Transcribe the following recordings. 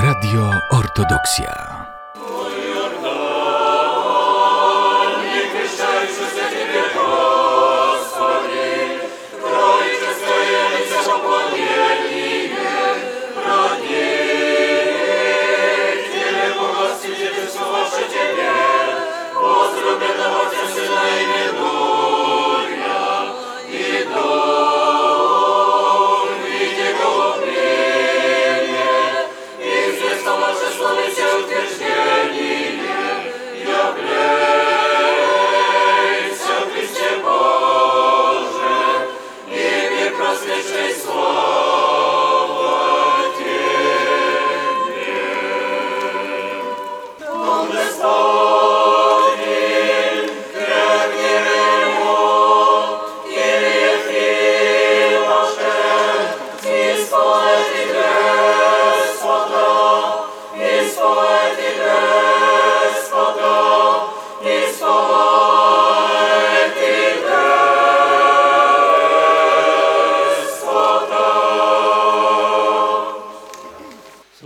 Radio Ortodoxia.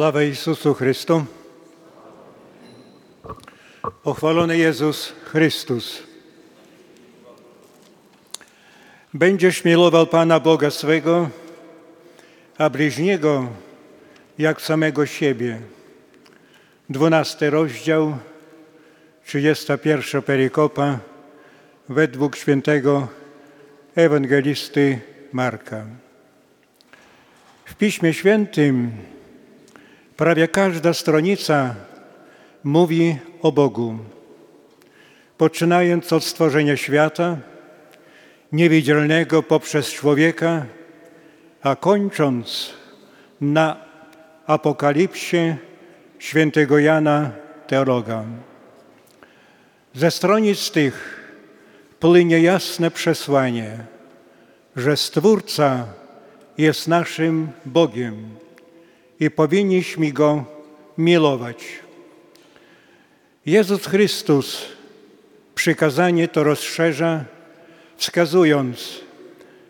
Sława Jezusu Chrystu. Pochwalony Jezus Chrystus. Będziesz miłował Pana Boga swego, a bliźniego jak samego siebie. Dwunasty rozdział, 31 perikopa według świętego ewangelisty Marka. W Piśmie Świętym Prawie każda stronica mówi o Bogu. Poczynając od stworzenia świata, niewidzialnego poprzez człowieka, a kończąc na apokalipsie świętego Jana Teologa. Ze stronic tych płynie jasne przesłanie, że Stwórca jest naszym Bogiem i powinniśmy Go milować. Jezus Chrystus przykazanie to rozszerza, wskazując,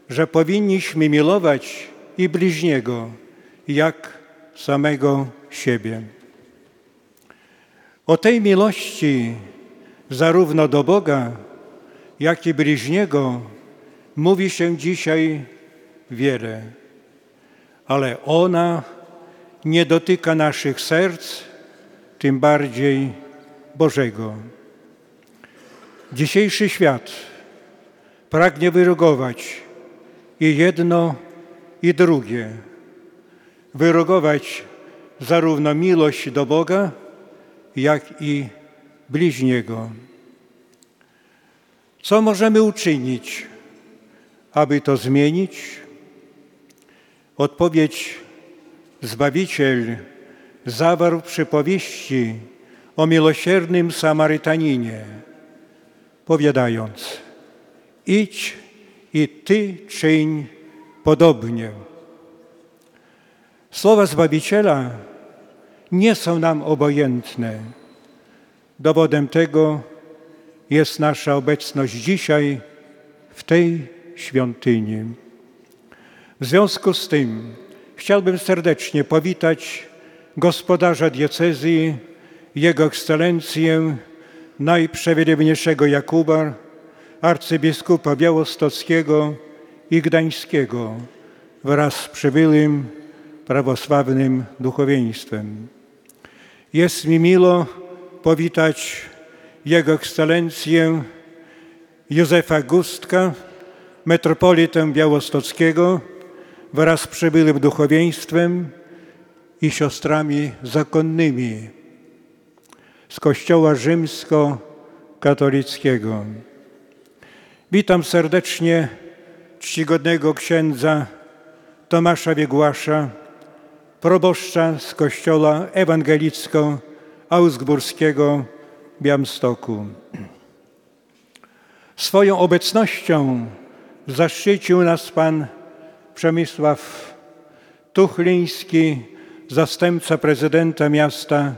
że powinniśmy milować i bliźniego, jak samego siebie. O tej miłości zarówno do Boga, jak i bliźniego mówi się dzisiaj wiele, ale ona nie dotyka naszych serc, tym bardziej Bożego. Dzisiejszy świat pragnie wyrugować i jedno, i drugie. Wyrugować zarówno miłość do Boga, jak i bliźniego. Co możemy uczynić, aby to zmienić? Odpowiedź Zbawiciel zawarł przypowieści o miłosiernym Samarytaninie, powiadając: Idź i ty czyń podobnie. Słowa Zbawiciela nie są nam obojętne. Dowodem tego jest nasza obecność dzisiaj w tej świątyni. W związku z tym Chciałbym serdecznie powitać gospodarza diecezji, Jego Ekscelencję, najprzewielebniejszego Jakuba, arcybiskupa białostockiego i gdańskiego wraz z przybyłym prawosławnym duchowieństwem. Jest mi miło powitać Jego Ekscelencję Józefa Gustka, metropolitę białostockiego, wraz z przybyłym duchowieństwem i siostrami zakonnymi z Kościoła Rzymsko-katolickiego. Witam serdecznie czcigodnego księdza Tomasza Wiegłasza, proboszcza z Kościoła Ewangelicko-Augsburskiego w Białymstoku. Swoją obecnością zaszczycił nas Pan Przemysław Tuchliński, zastępca prezydenta miasta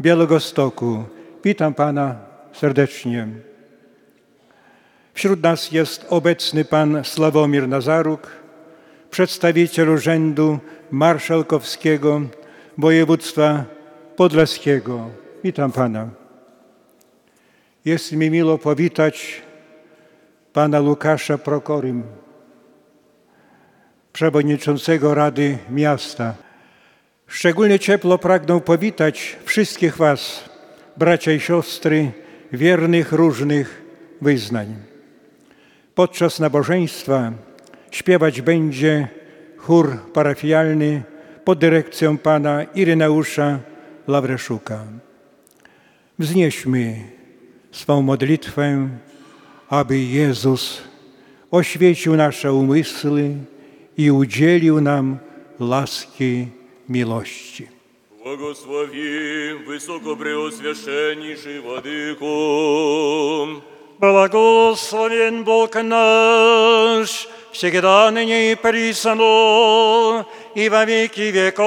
Białegostoku. Witam Pana serdecznie. Wśród nas jest obecny Pan Sławomir Nazaruk, przedstawiciel Urzędu Marszałkowskiego województwa podlaskiego. Witam Pana. Jest mi miło powitać Pana Łukasza Prokorym, przewodniczącego Rady Miasta. Szczególnie ciepło pragnę powitać wszystkich Was, bracia i siostry, wiernych różnych wyznań. Podczas nabożeństwa śpiewać będzie chór parafialny pod dyrekcją pana Ireneusza Lawreszuka. Wznieśmy swą modlitwę, aby Jezus oświecił nasze umysły i udzielił nam łaski miłości. Благослови высокопреосвященнейший Владыку. Благословен Бог наш, всегда ныне и присно, и во веки веков.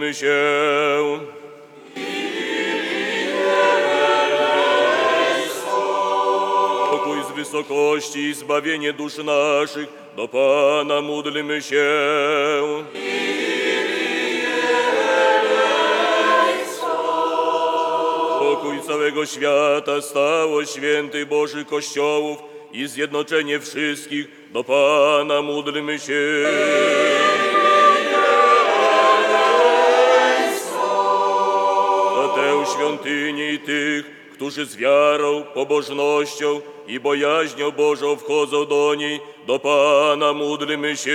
Módlmy się. Pokój z wysokości i zbawienie dusz naszych, do Pana módlmy się. Pokój całego świata, stało święty Boży Kościołów i zjednoczenie wszystkich, do Pana módlmy się. Za tę świątynię i tych, którzy z wiarą, pobożnością i bojaźnią Bożą wchodzą do niej, do Pana módlmy się.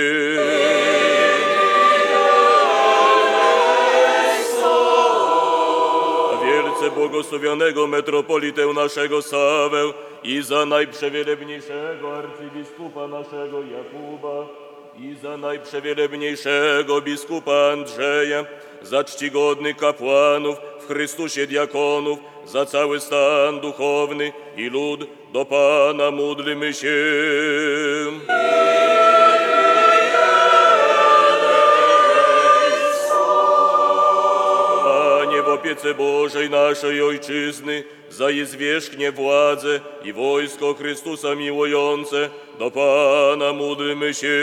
Wielce błogosławionego metropolitę naszego Sawę i za najprzewielebniejszego arcybiskupa naszego Jakuba i za najprzewielebniejszego biskupa Andrzeja, za czcigodnych kapłanów w Chrystusie diakonów, za cały stan duchowny i lud do Pana módlmy się. Panie w opiece Bożej naszej Ojczyzny, za jej zwierzchnie władzę i wojsko Chrystusa miłujące, do Pana módlmy się.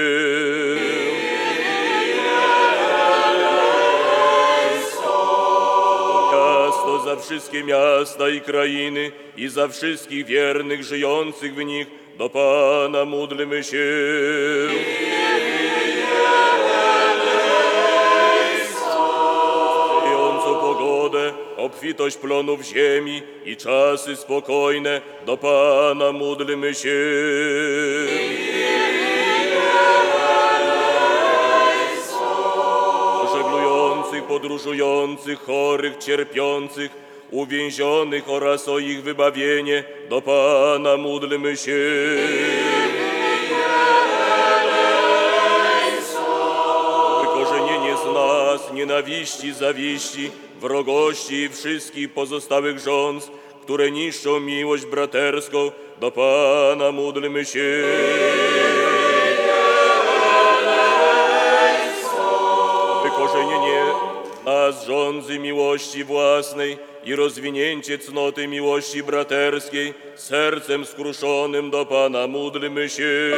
Za wszystkie miasta i krainy i za wszystkich wiernych żyjących w nich, do Pana módlmy się. sprzyjającą pogodę, obfitość plonów ziemi i czasy spokojne, do Pana módlmy się. Podróżujących, chorych, cierpiących, uwięzionych oraz o ich wybawienie, do Pana módlmy się. wykorzenienie z nas nienawiści, zawiści, wrogości i wszystkich pozostałych rządz, które niszczą miłość braterską, do Pana módlmy się. Rządzy miłości własnej i rozwinięcie cnoty miłości braterskiej, sercem skruszonym do Pana módlmy się.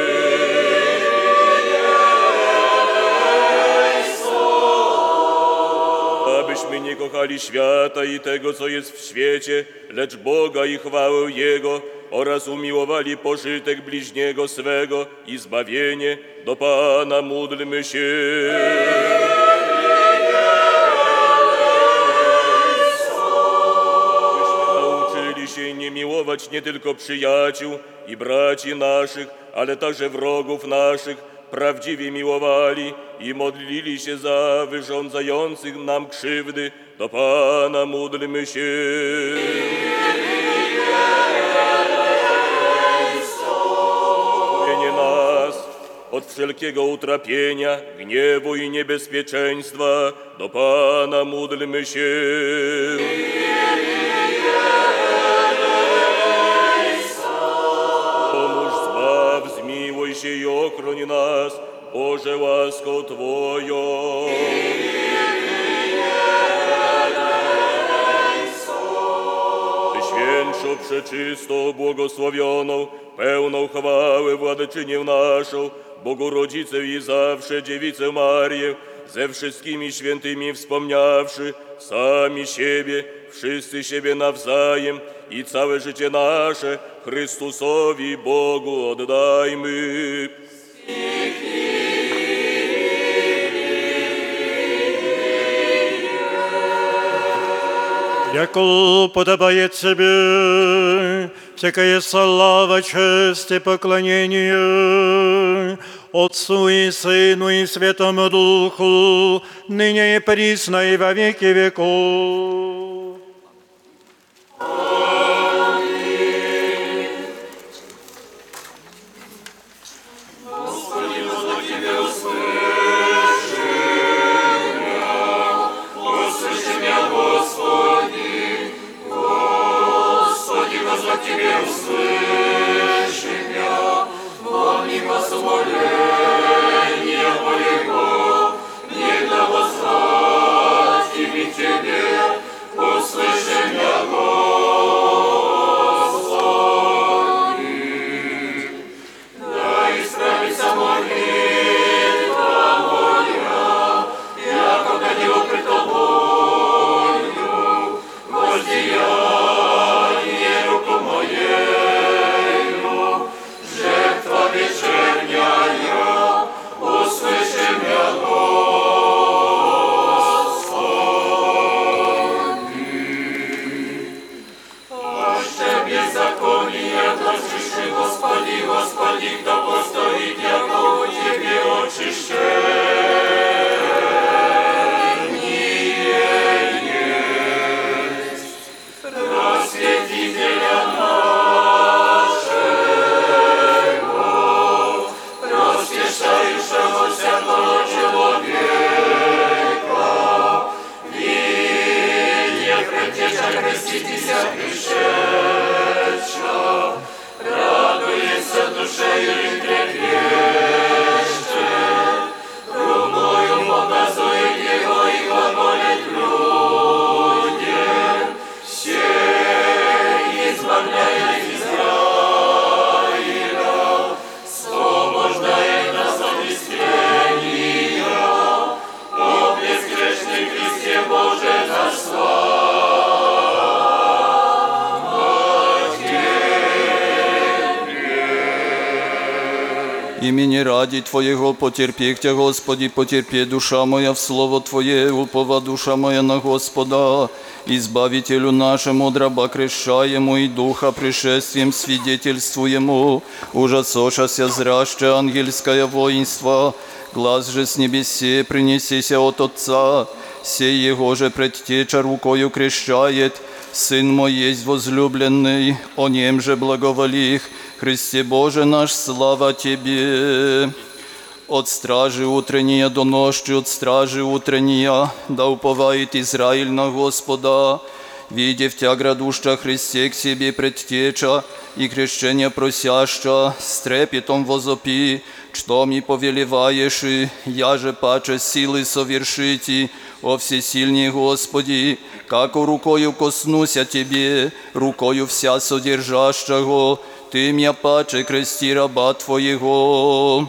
abyśmy nie kochali świata i tego, co jest w świecie, lecz Boga i chwałę Jego oraz umiłowali pożytek bliźniego swego i zbawienie. Do Pana módlmy się. Miłować nie tylko przyjaciół i braci naszych, ale także wrogów naszych, prawdziwie miłowali i modlili się za wyrządzających nam krzywdy, do Pana módlmy się. Od wszelkiego utrapienia, gniewu i niebezpieczeństwa, do Pana módlmy się. Ochroń nas, Boże, łaską Twoją. Świętszo, przeczystą, błogosławioną, pełną chwały Władyczynię naszą, Bogu Rodzicę i zawsze Dziewicę Marię, ze wszystkimi świętymi wspomniawszy, sami siebie, wszyscy siebie nawzajem i całe życie nasze Chrystusowi Bogu oddajmy. Яко подобает себе всякая слава, честь и поклонение Отцу и Сыну и Святому Духу, ныне и присно и во веки веков. Имени ради Твоего потерпехтя, Господи, потерпи душа моя в Слово Твое, упова душа моя на Господа, Избавителю нашему, драба крещаему и духа пришествием свидетельствуему, ужасошася зряще ангельское воинство, глаз же с небесе принесися от Отца, сей Его же предтеча рукою крещает, Сын мой есть возлюбленный, о нем же благоволих, Христе Боже наш, слава Тебе. От стражи утреннія до нощі, от стражи утреннія, да уповает Израиль на Господа. Видев тя градуща Христе к себе предтеча и крещение просяща, с трепетом возопи, что ми повелеваешь, я же паче силы совершити, о всесильний Господи, како рукою коснуся Тебе, рукою вся содержащего, Ты меня паче крести раба Твоего.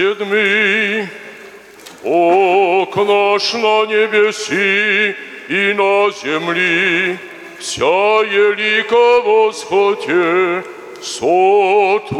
глаз седьмый, Бог наш на небеси и на земли, вся елика восходе сотвори.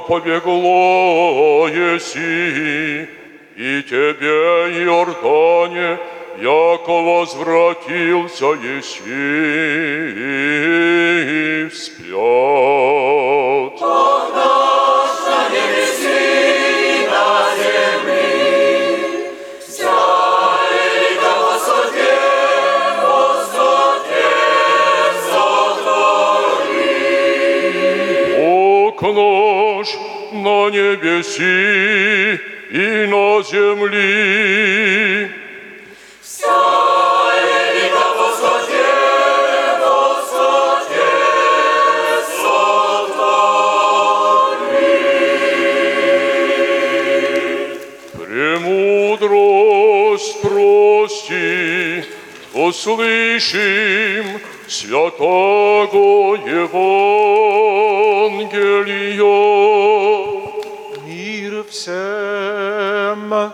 Побегло еси, и тебе, Иордане, яко возвратился еси услышим святого Евангелия. Мир всем.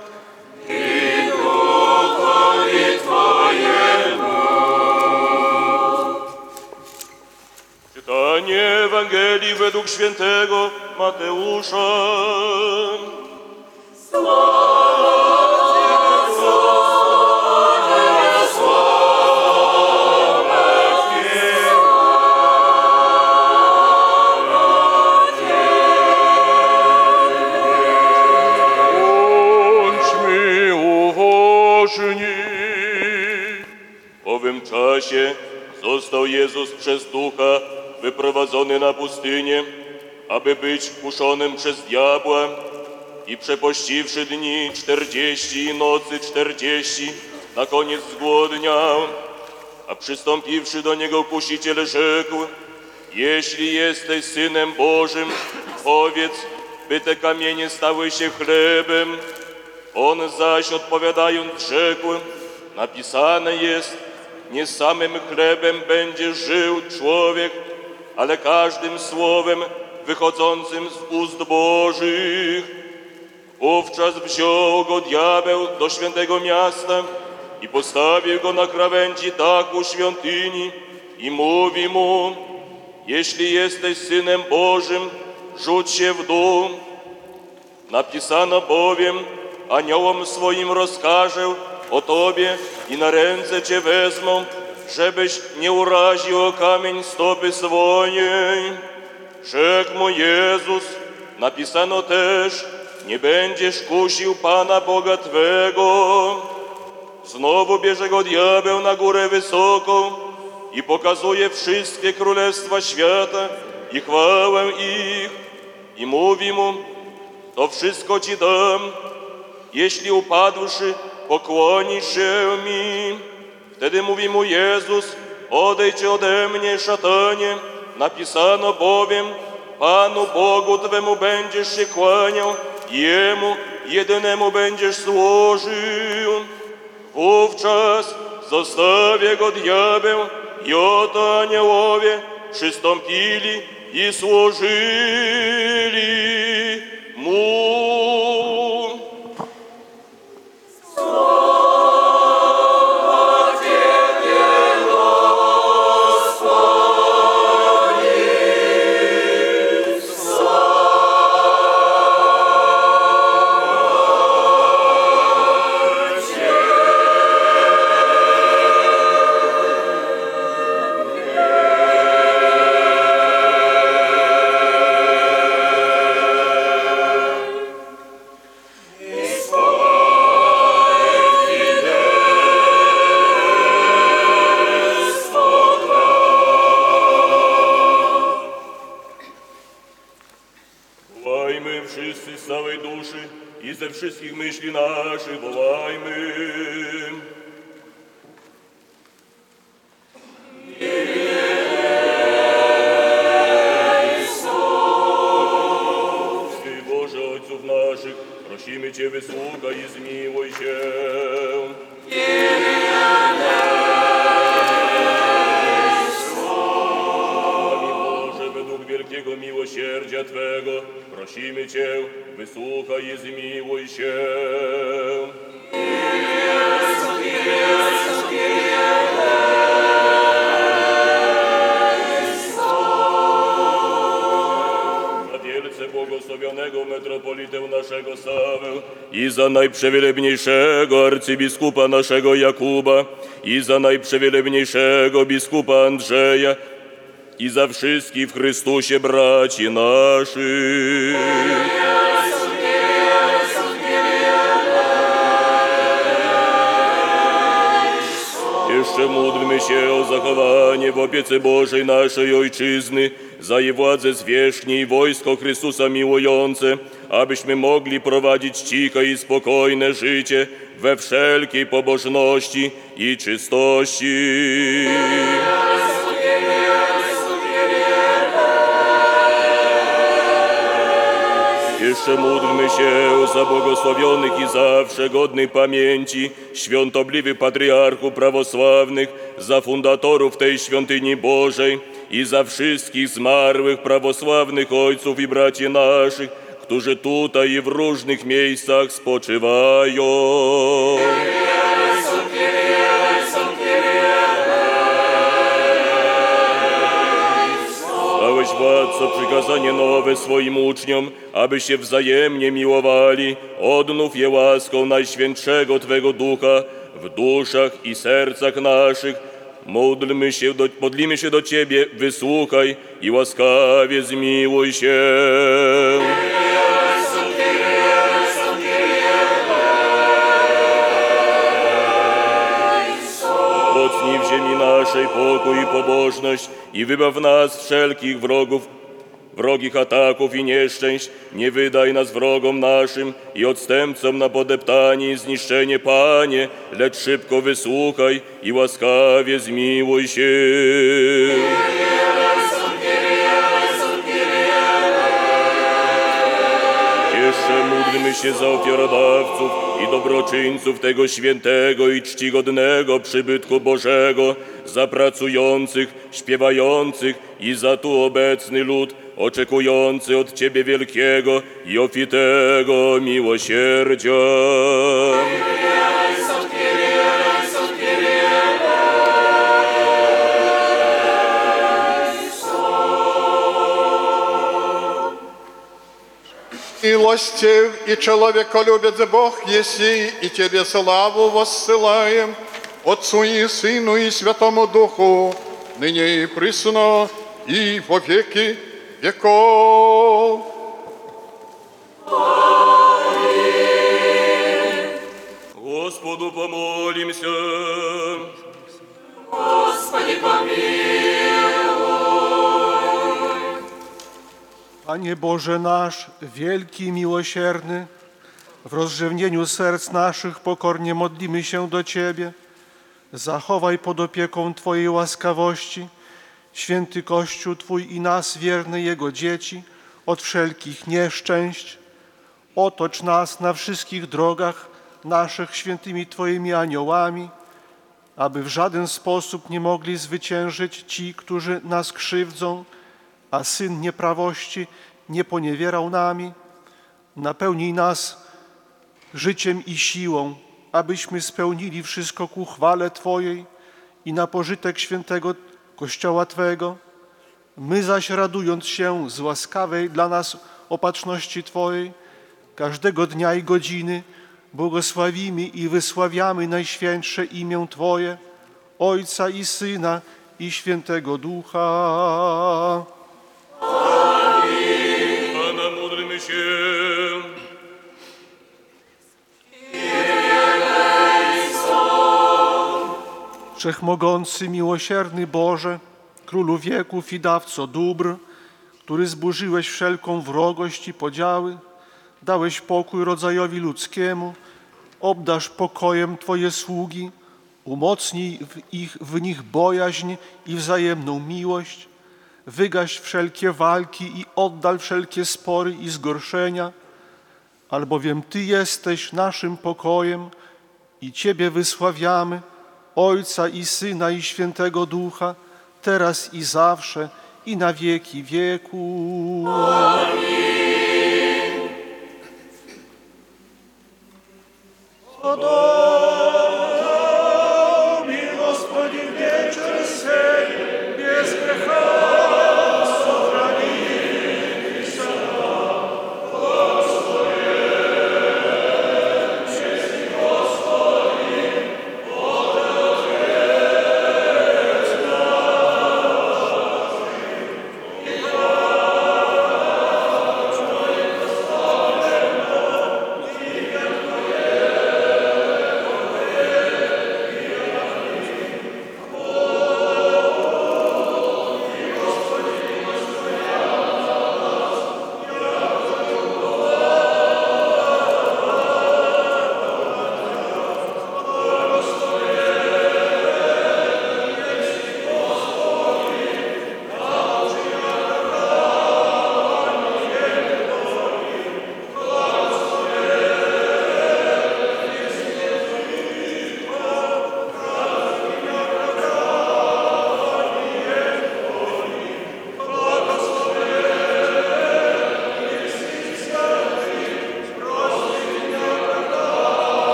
Czytanie Ewangelii według świętego Mateusza. Przez Ducha wyprowadzony na pustynię, aby być kuszonym przez diabła i przepościwszy dni czterdzieści i nocy czterdzieści, na koniec zgłodniał. A przystąpiwszy do niego kusiciel rzekł, jeśli jesteś Synem Bożym, powiedz, by te kamienie stały się chlebem. On zaś odpowiadając rzekł, napisane jest, nie samym chlebem będzie żył człowiek, ale każdym słowem wychodzącym z ust Bożych. Wówczas wziął go diabeł do świętego miasta i postawił go na krawędzi dachu świątyni i mówi mu, jeśli jesteś Synem Bożym, rzuć się w dół. Napisano bowiem, aniołom swoim rozkażę o Tobie i na ręce Cię wezmą, żebyś nie uraził o kamień stopy swojej. Rzekł mu Jezus, napisano też, nie będziesz kusił Pana Boga Twego. Znowu bierze go diabeł na górę wysoką i pokazuje wszystkie królestwa świata i chwałę ich i mówi mu, to wszystko Ci dam, jeśli upadłszy pokłonisz się mi. Wtedy mówi mu Jezus, odejdź ode mnie, szatanie, napisano bowiem, Panu Bogu Twemu będziesz się kłaniał, Jemu jedynemu będziesz służył. Wówczas zostawię go diabeł i oto aniołowie przystąpili i służyli mu. Oh. Za najprzewielebniejszego arcybiskupa naszego Jakuba i za najprzewielebniejszego biskupa Andrzeja i za wszystkich w Chrystusie braci naszych. Jeszcze módlmy się o zachowanie w opiece Bożej naszej Ojczyzny, za jej władzę zwierzchni i wojsko Chrystusa miłujące, abyśmy mogli prowadzić ciche i spokojne życie we wszelkiej pobożności i czystości. Jeszcze módlmy się za błogosławionych i zawsze godnych pamięci świątobliwych patriarchów prawosławnych, za fundatorów tej świątyni Bożej i za wszystkich zmarłych prawosławnych ojców i braci naszych, którzy tutaj i w różnych miejscach spoczywają. Dałeś władco przykazanie nowe swoim uczniom, aby się wzajemnie miłowali. Odnów je łaską Najświętszego Twego Ducha w duszach i sercach naszych. Módlmy się, do, modlimy się do Ciebie, wysłuchaj i łaskawie zmiłuj się. Naszej pokój i pobożność i wybaw nas wszelkich wrogów, wrogich ataków i nieszczęść. Nie wydaj nas wrogom naszym i odstępcom na podeptanie i zniszczenie, Panie, lecz szybko wysłuchaj i łaskawie zmiłuj się. Się za ofiarodawców i dobroczyńców tego świętego i czcigodnego przybytku Bożego, za pracujących, śpiewających i za tu obecny lud, oczekujący od Ciebie wielkiego i ofitego miłosierdzia. Милостив и человеколюбец Бог еси, и Тебе славу воссылаем, Отцу и Сыну и Святому Духу, ныне и присно, и во веки веков. Господу помолимся. Panie Boże nasz, wielki i miłosierny, w rozrzewnieniu serc naszych pokornie modlimy się do Ciebie. Zachowaj pod opieką Twojej łaskawości święty Kościół Twój i nas, wierne Jego dzieci, od wszelkich nieszczęść. Otocz nas na wszystkich drogach naszych świętymi Twoimi aniołami, aby w żaden sposób nie mogli zwyciężyć ci, którzy nas krzywdzą, a syn nieprawości nie poniewierał nami. Napełnij nas życiem i siłą, abyśmy spełnili wszystko ku chwale Twojej i na pożytek świętego Kościoła Twego. My zaś radując się z łaskawej dla nas opatrzności Twojej, każdego dnia i godziny błogosławimy i wysławiamy Najświętsze imię Twoje, Ojca i Syna i Świętego Ducha. Pana módlmy się. Wszechmogący, miłosierny Boże, Królu wieków i dawco dóbr, który zburzyłeś wszelką wrogość i podziały, dałeś pokój rodzajowi ludzkiemu, obdasz pokojem Twoje sługi, umocnij w, ich, w nich bojaźń i wzajemną miłość, wygaś wszelkie walki i oddal wszelkie spory i zgorszenia, albowiem Ty jesteś naszym pokojem i Ciebie wysławiamy, Ojca i Syna i Świętego Ducha, teraz i zawsze i na wieki wieku. Amen.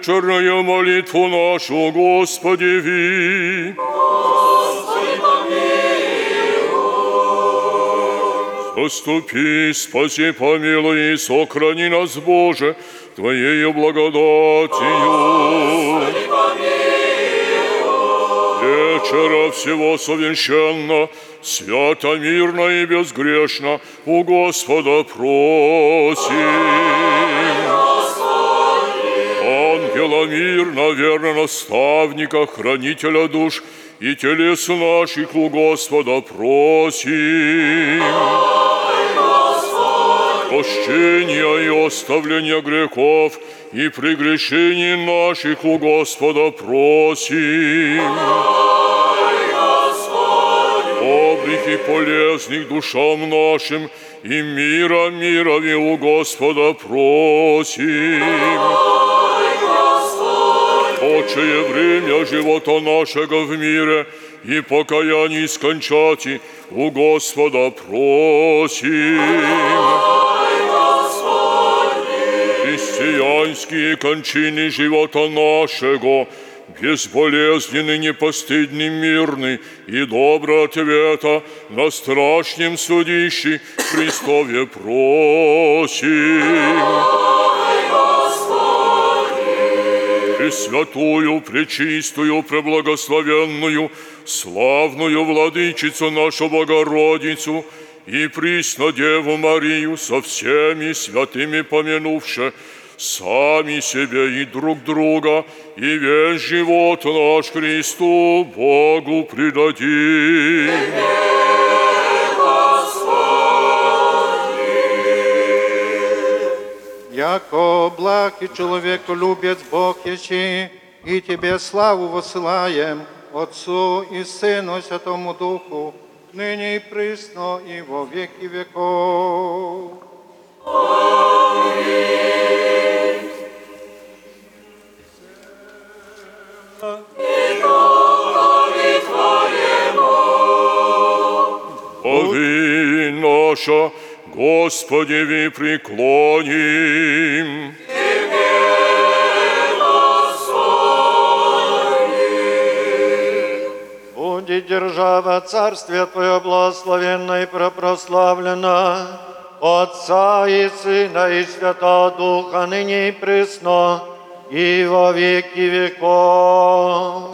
Вечерную молитву нашу, Господи, ви. Заступи, спаси, помилуй и сохрани нас, Боже, Твоею благодатью. Вечера всего совершенно, свято, мирно и безгрешно у Господа просим. Ангела мирно, верно наставника, хранителя душ и телес наших у Господа просим. Прощения и оставления грехов и прегрешений наших у Господа просим. Добрых и полезных душам нашим и мира мирови у Господа просим. Отчее время живота нашего в мире и покаяние скончати у Господа просим. Христианские кончины живота нашего безболезненный, непостыдный, мирный и доброго ответа на страшнем судищи Христове просим. И святую, пречистую, преблагословенную, славную владычицу нашу Богородицу и присно Деву Марию со всеми святыми помянувши, сами себе и друг друга, и весь живот наш Христу Богу предадим. Яко благ и человеколюбец Бог ещи, и Тебе славу посылаем, Отцу и Сыну и Святому Духу, ныне и присно, и во веки веков. Ови наша, Господи, ви преклоним. Будет держава Царствия Твое благословенно и пропрославлена, Отца и Сына и Святого Духа, ныне и присно, и во веки веков.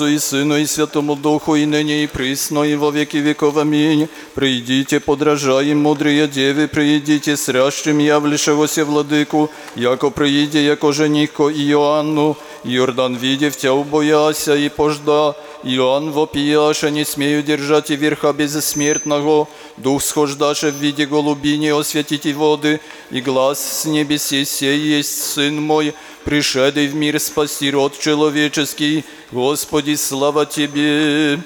Отцу и Сыну и Святому Духу, и ныне и присно, и во веки веков. Аминь. Придите, подражаем, мудрые девы, приидите, срящим явлишегося владыку, яко прииде, яко женихко Иоанну, Иордан, видев тя, убояся и пожда, Иоанн вопияше, не смею держать и верха безсмертного, Дух схождаше в виде голубини, осветите воды, и глаз с небесе сей есть Сын мой, пришедший в мир спаси род человеческий. Господи, слава Тебе!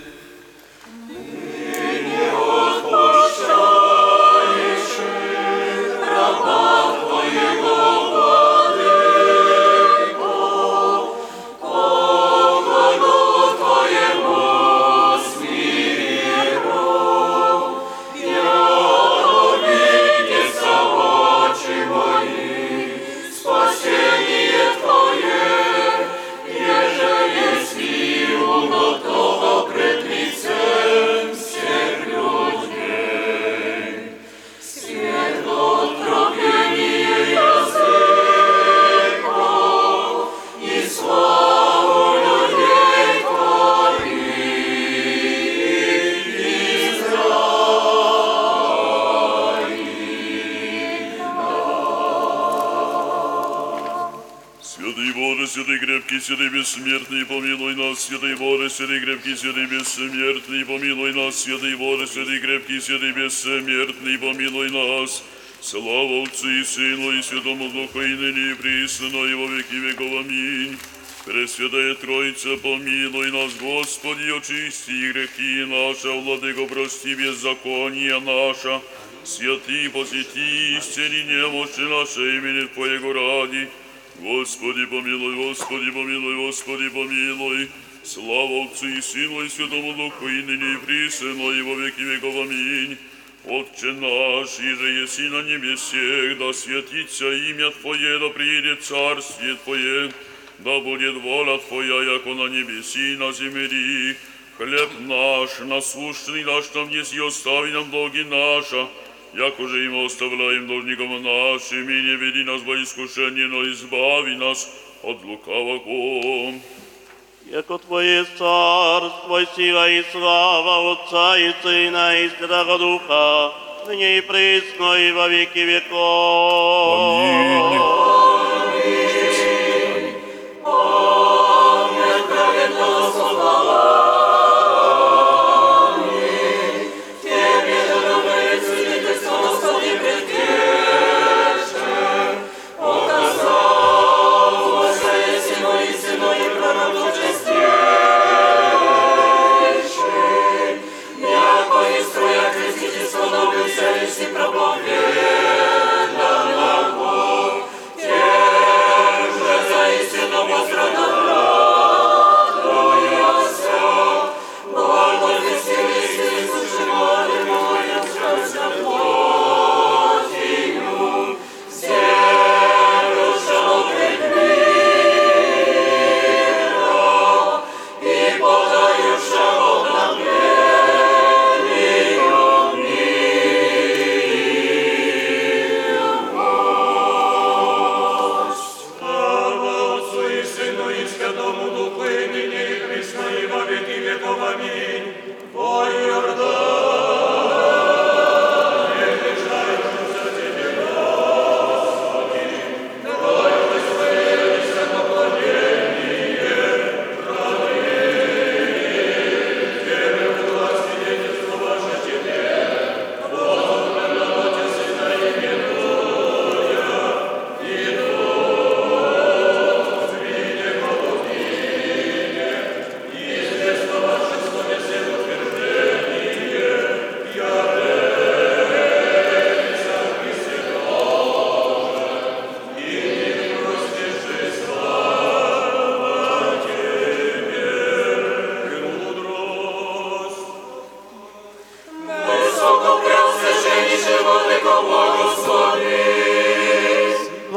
Святый крепкий, святый бессмертный, помилуй нас, святый Боже, святый крепкий, святый бессмертный, помилуй нас. Слава Отцу и Сыну и Святому Духу, и ныне и присно, и во веки веков. Аминь. Пресвятая Троица, помилуй нас, Господи, очисти грехи наши, Владыко, прости беззаконие наше, святый посети истини немощи нашей имени Твоего ради. Господи помилуй, Господи помилуй, Господи помилуй. Слава Отцу и Сыну и Святому Духу, и ныне и присно, и во веки веков. Аминь. Отче наш, и же еси на небесе, да святится имя Твое, да приедет царствие Твое, да будет воля Твоя, яко на небеси и на земли. Хлеб наш, насущный наш нам неси, остави нам долги наша, Яко же им оставляем должникам нашим, и не веди нас во искушение, но избави нас от лукавого. Яко Твое царство, сила и слава Отца и Сына и Святого Духа, ныне и присно, и во веки веков. Аминь.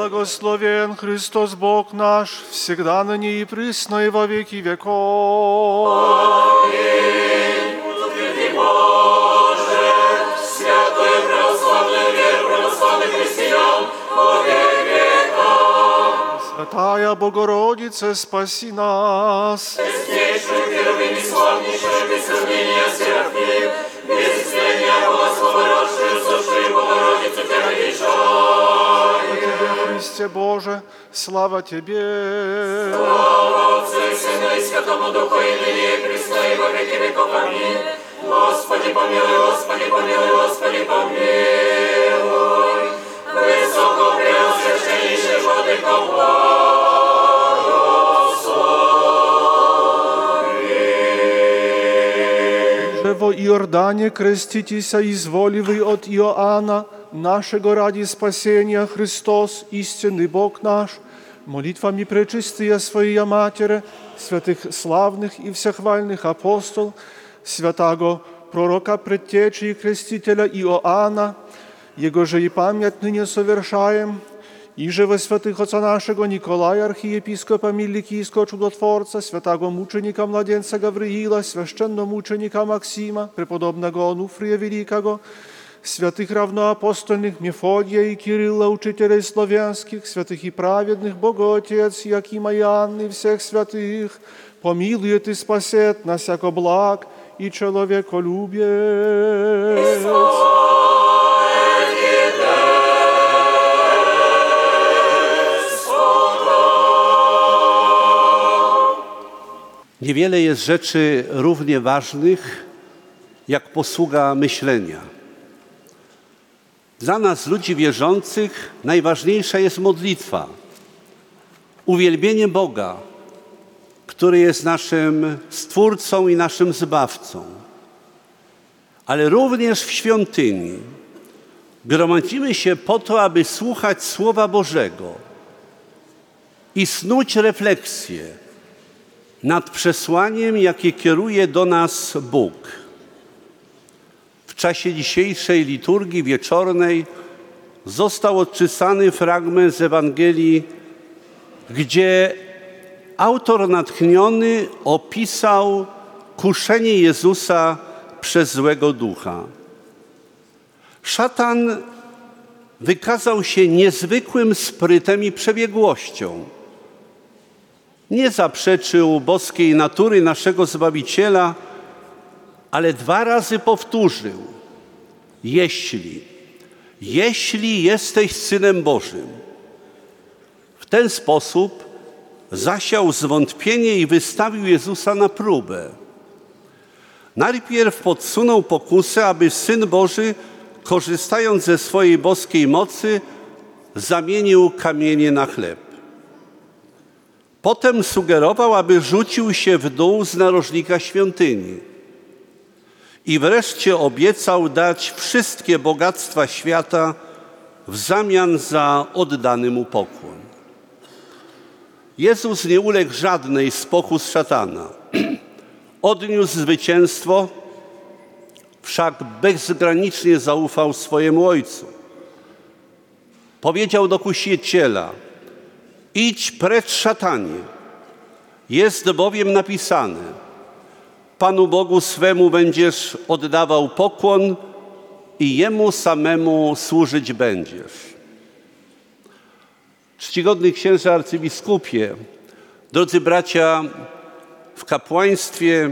благословен Христос Бог наш, всегда ныне и присно и во веки веков. Святая Богородица, спаси нас. Беснейший, первый, славнейший, без сомнения, серафим, без исцеления, благословен, Богородице, перемешай. Христе Боже, слава Тебе. Слава Отцу и Сыну и Святому Духу и Лилии Христа и во веки веков. Аминь. Господи, помилуй, Господи, помилуй, Господи, помилуй. Высоко преосвященнейший Божий Господь. Że wo Jordanie krestitися изволивый от Иоанна, нашего ради спасения Христос, истинный Бог наш, молитвами пречистые Своей Матери, святых славных и всехвальных апостол, святаго пророка предтечи и крестителя Иоанна, Jego же и память ныне совершаем, i że we świętych Ojca naszego Nikolaja, archiepiskopa Milikijskiego Czudotworca, świętego muczenika mladeńca Gawryila, święczennomuczenika Maksima, prepodobnego Onufrija Wielkiego, świętych равноапостольnych Mefodija i Kirylla, uczycieli słowiańskich, świętych i prawednych Bogotiec, Jakima i Anny, всех святых, помилует и спасет нас, яко благ и человеколюбец. Niewiele jest rzeczy równie ważnych jak posługa myślenia. Dla nas, ludzi wierzących, najważniejsza jest modlitwa, uwielbienie Boga, który jest naszym Stwórcą i naszym Zbawcą. Ale również w świątyni gromadzimy się po to, aby słuchać Słowa Bożego i snuć refleksję nad przesłaniem, jakie kieruje do nas Bóg. W czasie dzisiejszej liturgii wieczornej został odczytany fragment z Ewangelii, gdzie autor natchniony opisał kuszenie Jezusa przez złego ducha. Szatan wykazał się niezwykłym sprytem i przebiegłością nie zaprzeczył boskiej natury naszego Zbawiciela, ale dwa razy powtórzył, jeśli, jeśli jesteś synem Bożym. W ten sposób zasiał zwątpienie i wystawił Jezusa na próbę. Najpierw podsunął pokusę, aby Syn Boży, korzystając ze swojej boskiej mocy, zamienił kamienie na chleb. Potem sugerował, aby rzucił się w dół z narożnika świątyni. I wreszcie obiecał dać wszystkie bogactwa świata w zamian za oddany mu pokłon. Jezus nie uległ żadnej z pokus szatana. Odniósł zwycięstwo, wszak bezgranicznie zaufał swojemu Ojcu. Powiedział do kusiciela: Idź precz szatanie. Jest bowiem napisane: Panu Bogu swemu będziesz oddawał pokłon i jemu samemu służyć będziesz. Czcigodny księże arcybiskupie, drodzy bracia w kapłaństwie,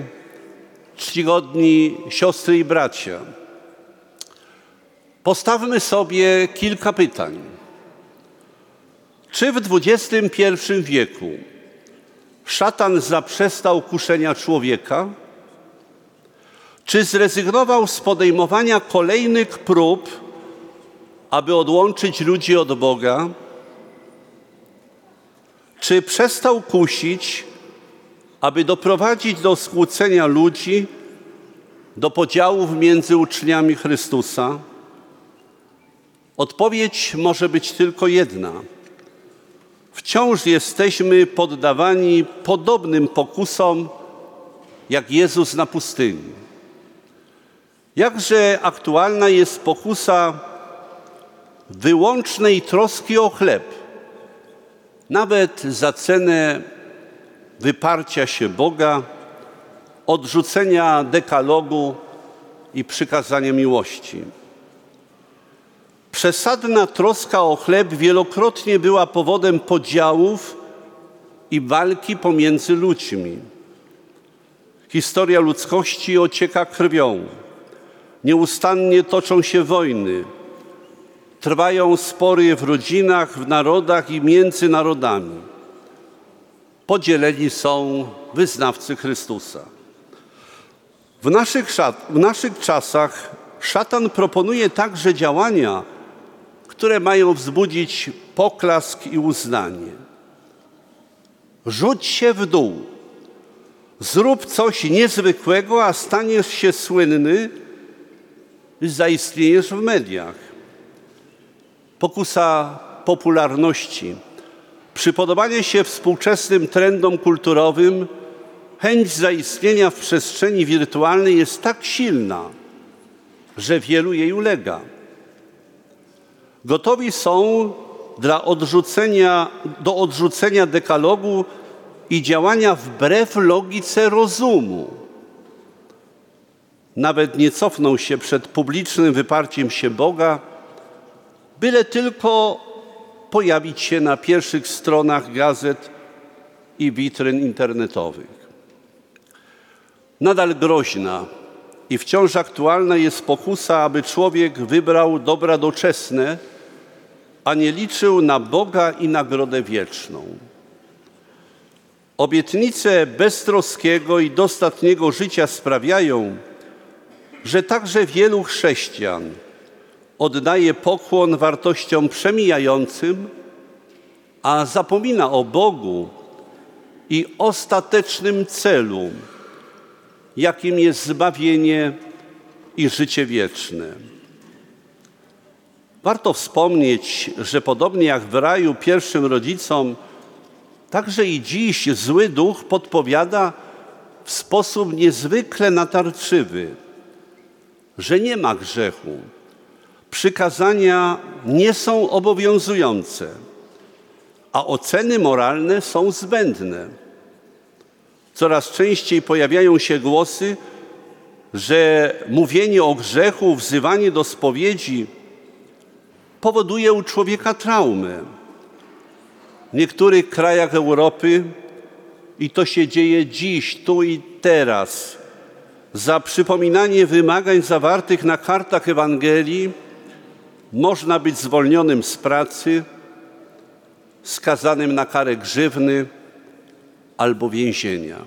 czcigodni siostry i bracia, postawmy sobie kilka pytań. Czy w XXI wieku szatan zaprzestał kuszenia człowieka? Czy zrezygnował z podejmowania kolejnych prób, aby odłączyć ludzi od Boga? Czy przestał kusić, aby doprowadzić do skłócenia ludzi, do podziałów między uczniami Chrystusa? Odpowiedź może być tylko jedna. Wciąż jesteśmy poddawani podobnym pokusom jak Jezus na pustyni. Jakże aktualna jest pokusa wyłącznej troski o chleb, nawet za cenę wyparcia się Boga, odrzucenia dekalogu i przykazania miłości. Przesadna troska o chleb wielokrotnie była powodem podziałów i walki pomiędzy ludźmi. Historia ludzkości ocieka krwią. Nieustannie toczą się wojny. Trwają spory w rodzinach, w narodach i między narodami. Podzieleni są wyznawcy Chrystusa. W naszych, w naszych czasach szatan proponuje także działania, które mają wzbudzić poklask i uznanie. Rzuć się w dół, zrób coś niezwykłego, a staniesz się słynny, zaistniejesz w mediach. Pokusa popularności, przypodobanie się współczesnym trendom kulturowym, chęć zaistnienia w przestrzeni wirtualnej jest tak silna, że wielu jej ulega. Gotowi są dla odrzucenia, do odrzucenia dekalogu i działania wbrew logice rozumu. Nawet nie cofną się przed publicznym wyparciem się Boga, byle tylko pojawić się na pierwszych stronach gazet i witryn internetowych. Nadal groźna i wciąż aktualna jest pokusa, aby człowiek wybrał dobra doczesne, a nie liczył na Boga i nagrodę wieczną. Obietnice beztroskiego i dostatniego życia sprawiają, że także wielu chrześcijan oddaje pokłon wartościom przemijającym, a zapomina o Bogu i ostatecznym celu, jakim jest zbawienie i życie wieczne. Warto wspomnieć, że podobnie jak w raju pierwszym rodzicom, także i dziś zły duch podpowiada w sposób niezwykle natarczywy, że nie ma grzechu. Przykazania nie są obowiązujące, a oceny moralne są zbędne. Coraz częściej pojawiają się głosy, że mówienie o grzechu, wzywanie do spowiedzi powoduje u człowieka traumę. W niektórych krajach Europy, i to się dzieje dziś, tu i teraz, za przypominanie wymagań zawartych na kartach Ewangelii można być zwolnionym z pracy, skazanym na karę grzywny albo więzienia.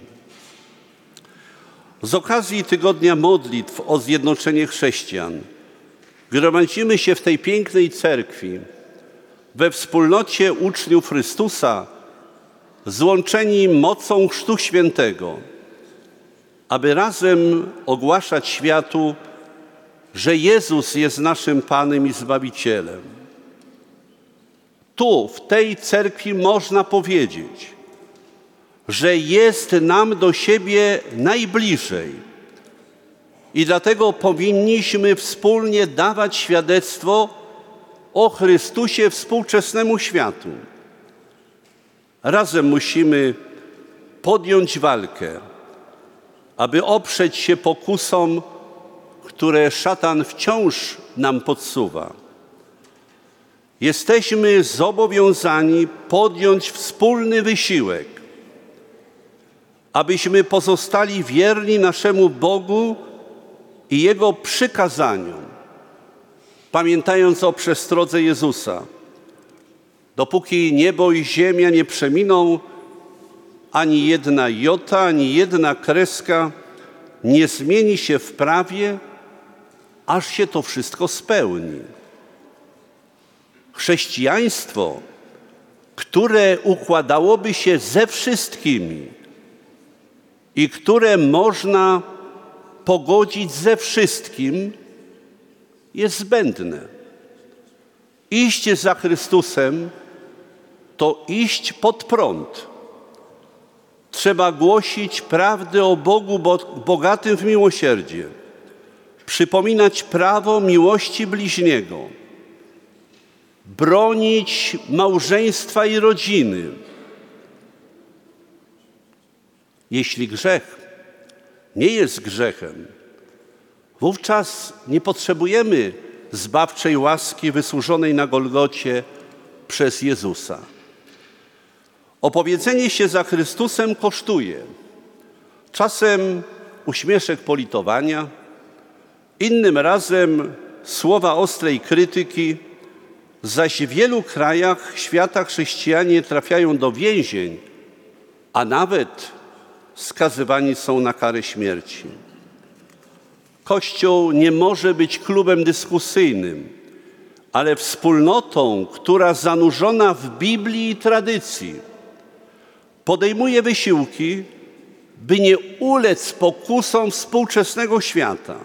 Z okazji Tygodnia Modlitw o Zjednoczenie Chrześcijan gromadzimy się w tej pięknej cerkwi we wspólnocie uczniów Chrystusa, złączeni mocą Chrztu Świętego, aby razem ogłaszać światu, że Jezus jest naszym Panem i Zbawicielem. Tu, w tej cerkwi można powiedzieć, że jest nam do siebie najbliżej i dlatego powinniśmy wspólnie dawać świadectwo o Chrystusie współczesnemu światu. Razem musimy podjąć walkę, aby oprzeć się pokusom, które szatan wciąż nam podsuwa. Jesteśmy zobowiązani podjąć wspólny wysiłek, abyśmy pozostali wierni naszemu Bogu i Jego przykazaniom, pamiętając o przestrodze Jezusa. Dopóki niebo i ziemia nie przeminą, ani jedna jota, ani jedna kreska nie zmieni się w prawie, aż się to wszystko spełni. Chrześcijaństwo, które układałoby się ze wszystkimi i które można pogodzić ze wszystkim, jest zbędne. Iść za Chrystusem to iść pod prąd. Trzeba głosić prawdę o Bogu bogatym w miłosierdzie, przypominać prawo miłości bliźniego, bronić małżeństwa i rodziny. Jeśli grzech nie jest grzechem, wówczas nie potrzebujemy zbawczej łaski wysłużonej na Golgocie przez Jezusa. Opowiedzenie się za Chrystusem kosztuje. Czasem uśmieszek politowania, innym razem słowa ostrej krytyki, zaś w wielu krajach świata chrześcijanie trafiają do więzień, a nawet skazywani są na karę śmierci. Kościół nie może być klubem dyskusyjnym, ale wspólnotą, która zanurzona w Biblii i tradycji podejmuje wysiłki, by nie ulec pokusom współczesnego świata.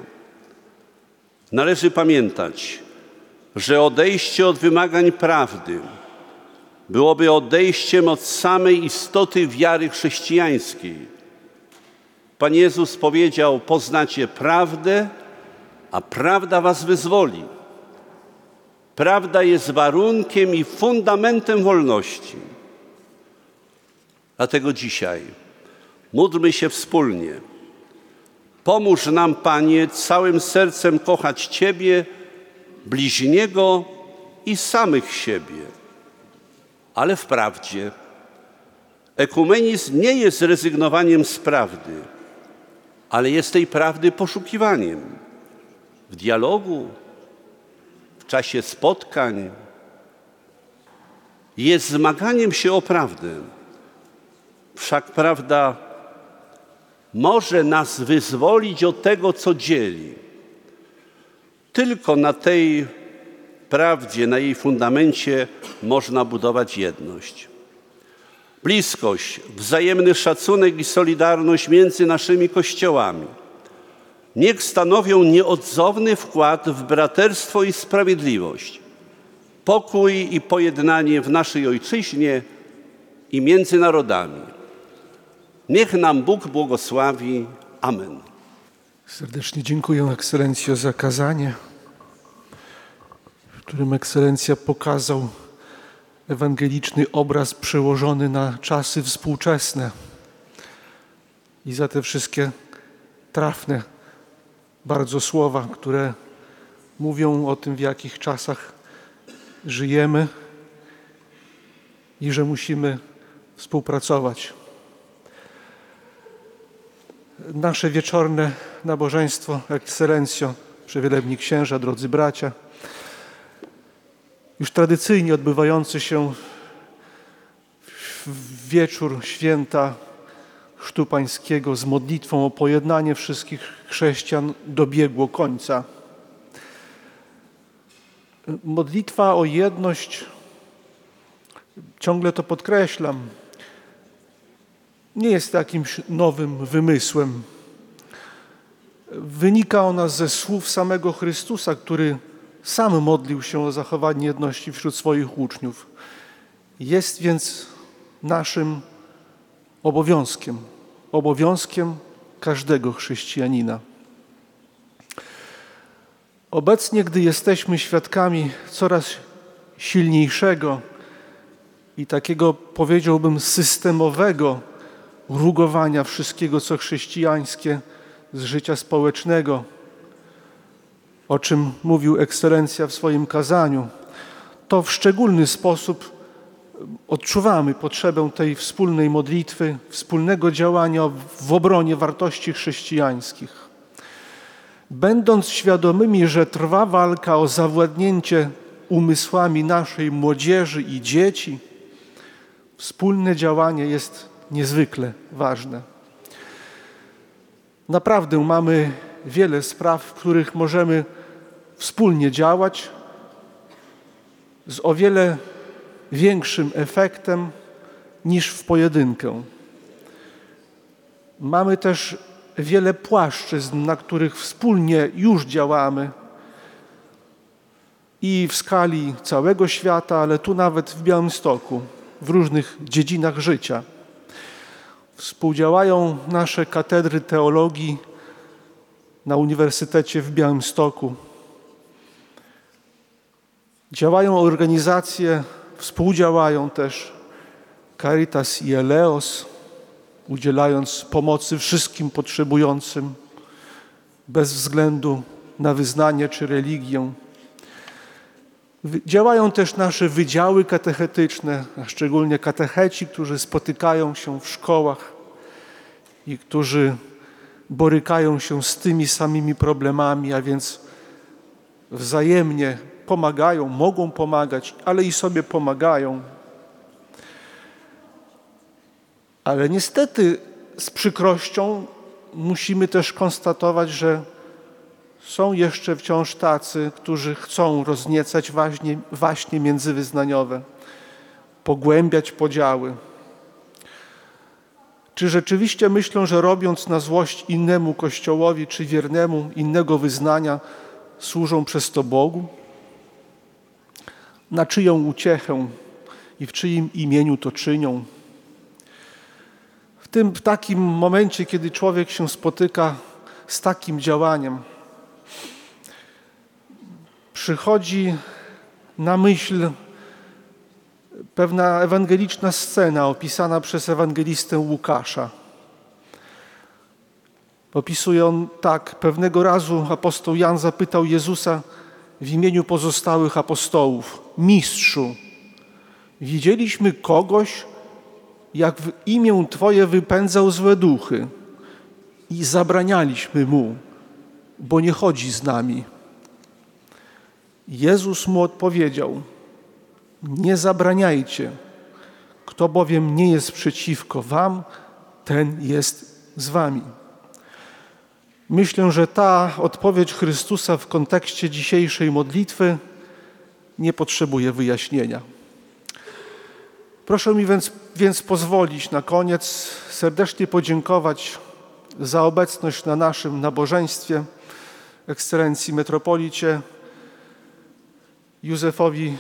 Należy pamiętać, że odejście od wymagań prawdy byłoby odejściem od samej istoty wiary chrześcijańskiej. Pan Jezus powiedział: Poznacie prawdę, a prawda was wyzwoli. Prawda jest warunkiem i fundamentem wolności. Dlatego dzisiaj módlmy się wspólnie. Pomóż nam, Panie, całym sercem kochać Ciebie, bliźniego i samych siebie. Ale wprawdzie ekumenizm nie jest rezygnowaniem z prawdy, ale jest tej prawdy poszukiwaniem w dialogu, w czasie spotkań. Jest zmaganiem się o prawdę. Wszak prawda może nas wyzwolić od tego, co dzieli. Tylko na tej prawdzie, na jej fundamencie można budować jedność. Bliskość, wzajemny szacunek i solidarność między naszymi kościołami niech stanowią nieodzowny wkład w braterstwo i sprawiedliwość, pokój i pojednanie w naszej ojczyźnie i między narodami. Niech nam Bóg błogosławi. Amen. Serdecznie dziękuję Ekscelencjo za kazanie, w którym Ekscelencja pokazał ewangeliczny obraz przełożony na czasy współczesne i za te wszystkie trafne bardzo słowa, które mówią o tym, w jakich czasach żyjemy i że musimy współpracować. nasze wieczorne nabożeństwo, ekscelencjo, przewielebni księża, drodzy bracia, już tradycyjnie odbywający się w wieczór święta Chrztu Pańskiego z modlitwą o pojednanie wszystkich chrześcijan dobiegło końca. Modlitwa o jedność, ciągle to podkreślam, nie jest jakimś nowym wymysłem. Wynika ona ze słów samego Chrystusa, który sam modlił się o zachowanie jedności wśród swoich uczniów. Jest więc naszym obowiązkiem, obowiązkiem każdego chrześcijanina. Obecnie, gdy jesteśmy świadkami coraz silniejszego i takiego, powiedziałbym, systemowego rugowania wszystkiego, co chrześcijańskie z życia społecznego, o czym mówił ekscelencja w swoim kazaniu, to w szczególny sposób odczuwamy potrzebę tej wspólnej modlitwy, wspólnego działania w obronie wartości chrześcijańskich. Będąc świadomymi, że trwa walka o zawładnięcie umysłami naszej młodzieży i dzieci, wspólne działanie jest niezwykle ważne. Naprawdę mamy wiele spraw, w których możemy wspólnie działać z o wiele większym efektem niż w pojedynkę. Mamy też wiele płaszczyzn, na których wspólnie już działamy i w skali całego świata, ale tu nawet w Białymstoku, w różnych dziedzinach życia. Współdziałają nasze katedry teologii na Uniwersytecie w Białymstoku. Działają organizacje, współdziałają też Caritas i Eleos, udzielając pomocy wszystkim potrzebującym bez względu na wyznanie czy religię. Działają też nasze wydziały katechetyczne, a szczególnie katecheci, którzy spotykają się w szkołach i którzy borykają się z tymi samymi problemami, a więc wzajemnie pomagają, mogą pomagać, ale i sobie pomagają. Ale niestety z przykrością musimy też konstatować, że są jeszcze wciąż tacy, którzy chcą rozniecać właśnie, właśnie międzywyznaniowe, pogłębiać podziały. Czy rzeczywiście myślą, że robiąc na złość innemu kościołowi czy wiernemu innego wyznania, służą przez to Bogu? Na czyją uciechę i w czyim imieniu to czynią? W tym w takim momencie, kiedy człowiek się spotyka z takim działaniem, przychodzi na myśl pewna ewangeliczna scena opisana przez ewangelistę Łukasza. Opisuje on tak: Pewnego razu apostoł Jan zapytał Jezusa w imieniu pozostałych apostołów: Mistrzu, widzieliśmy kogoś, jak w imię Twoje wypędzał złe duchy i zabranialiśmy mu, bo nie chodzi z nami. Jezus mu odpowiedział: Nie zabraniajcie, kto bowiem nie jest przeciwko Wam, ten jest z Wami. Myślę, że ta odpowiedź Chrystusa w kontekście dzisiejszej modlitwy nie potrzebuje wyjaśnienia. Proszę mi więc, więc pozwolić na koniec serdecznie podziękować za obecność na naszym nabożeństwie ekscelencji metropolicie Józefowi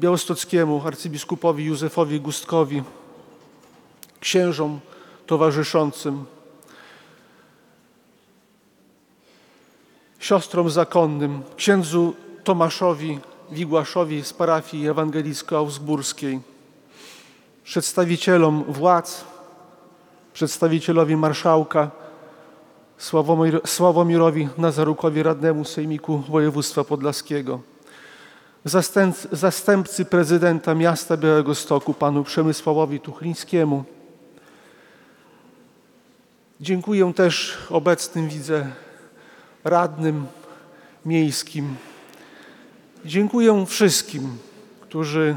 Białostockiemu, arcybiskupowi Józefowi Gustkowi, księżom towarzyszącym, siostrom zakonnym, księdzu Tomaszowi Wigłaszowi z parafii ewangelicko-augsburskiej, przedstawicielom władz, przedstawicielowi marszałka Sławomir, Sławomirowi Nazarukowi, radnemu Sejmiku Województwa Podlaskiego, zastępcy prezydenta miasta Białego Stoku, panu Przemysławowi Tuchlińskiemu, Dziękuję też obecnym, widzę, radnym miejskim. Dziękuję wszystkim, którzy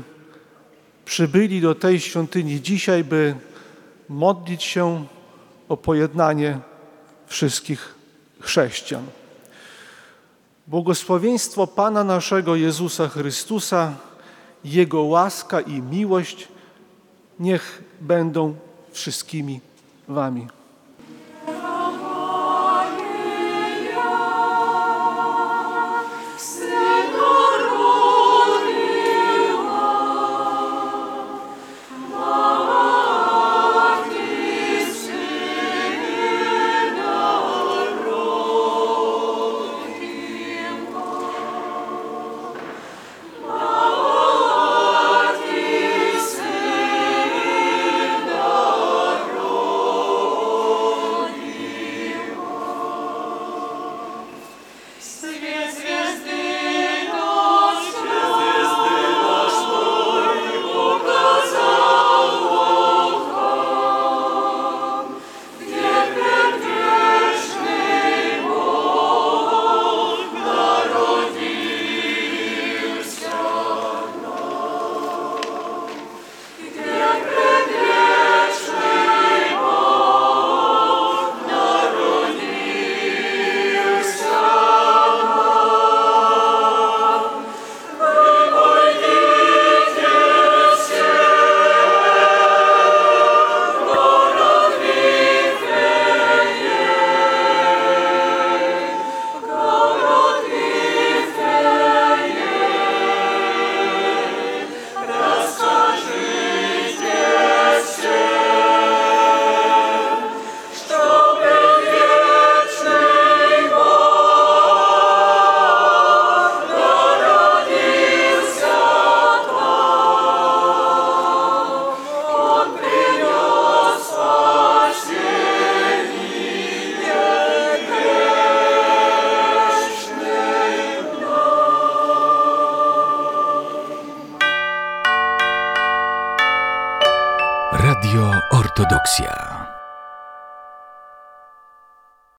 przybyli do tej świątyni dzisiaj, by modlić się o pojednanie wszystkich chrześcijan. Błogosławieństwo Pana naszego Jezusa Chrystusa, Jego łaska i miłość niech będą wszystkimi Wami.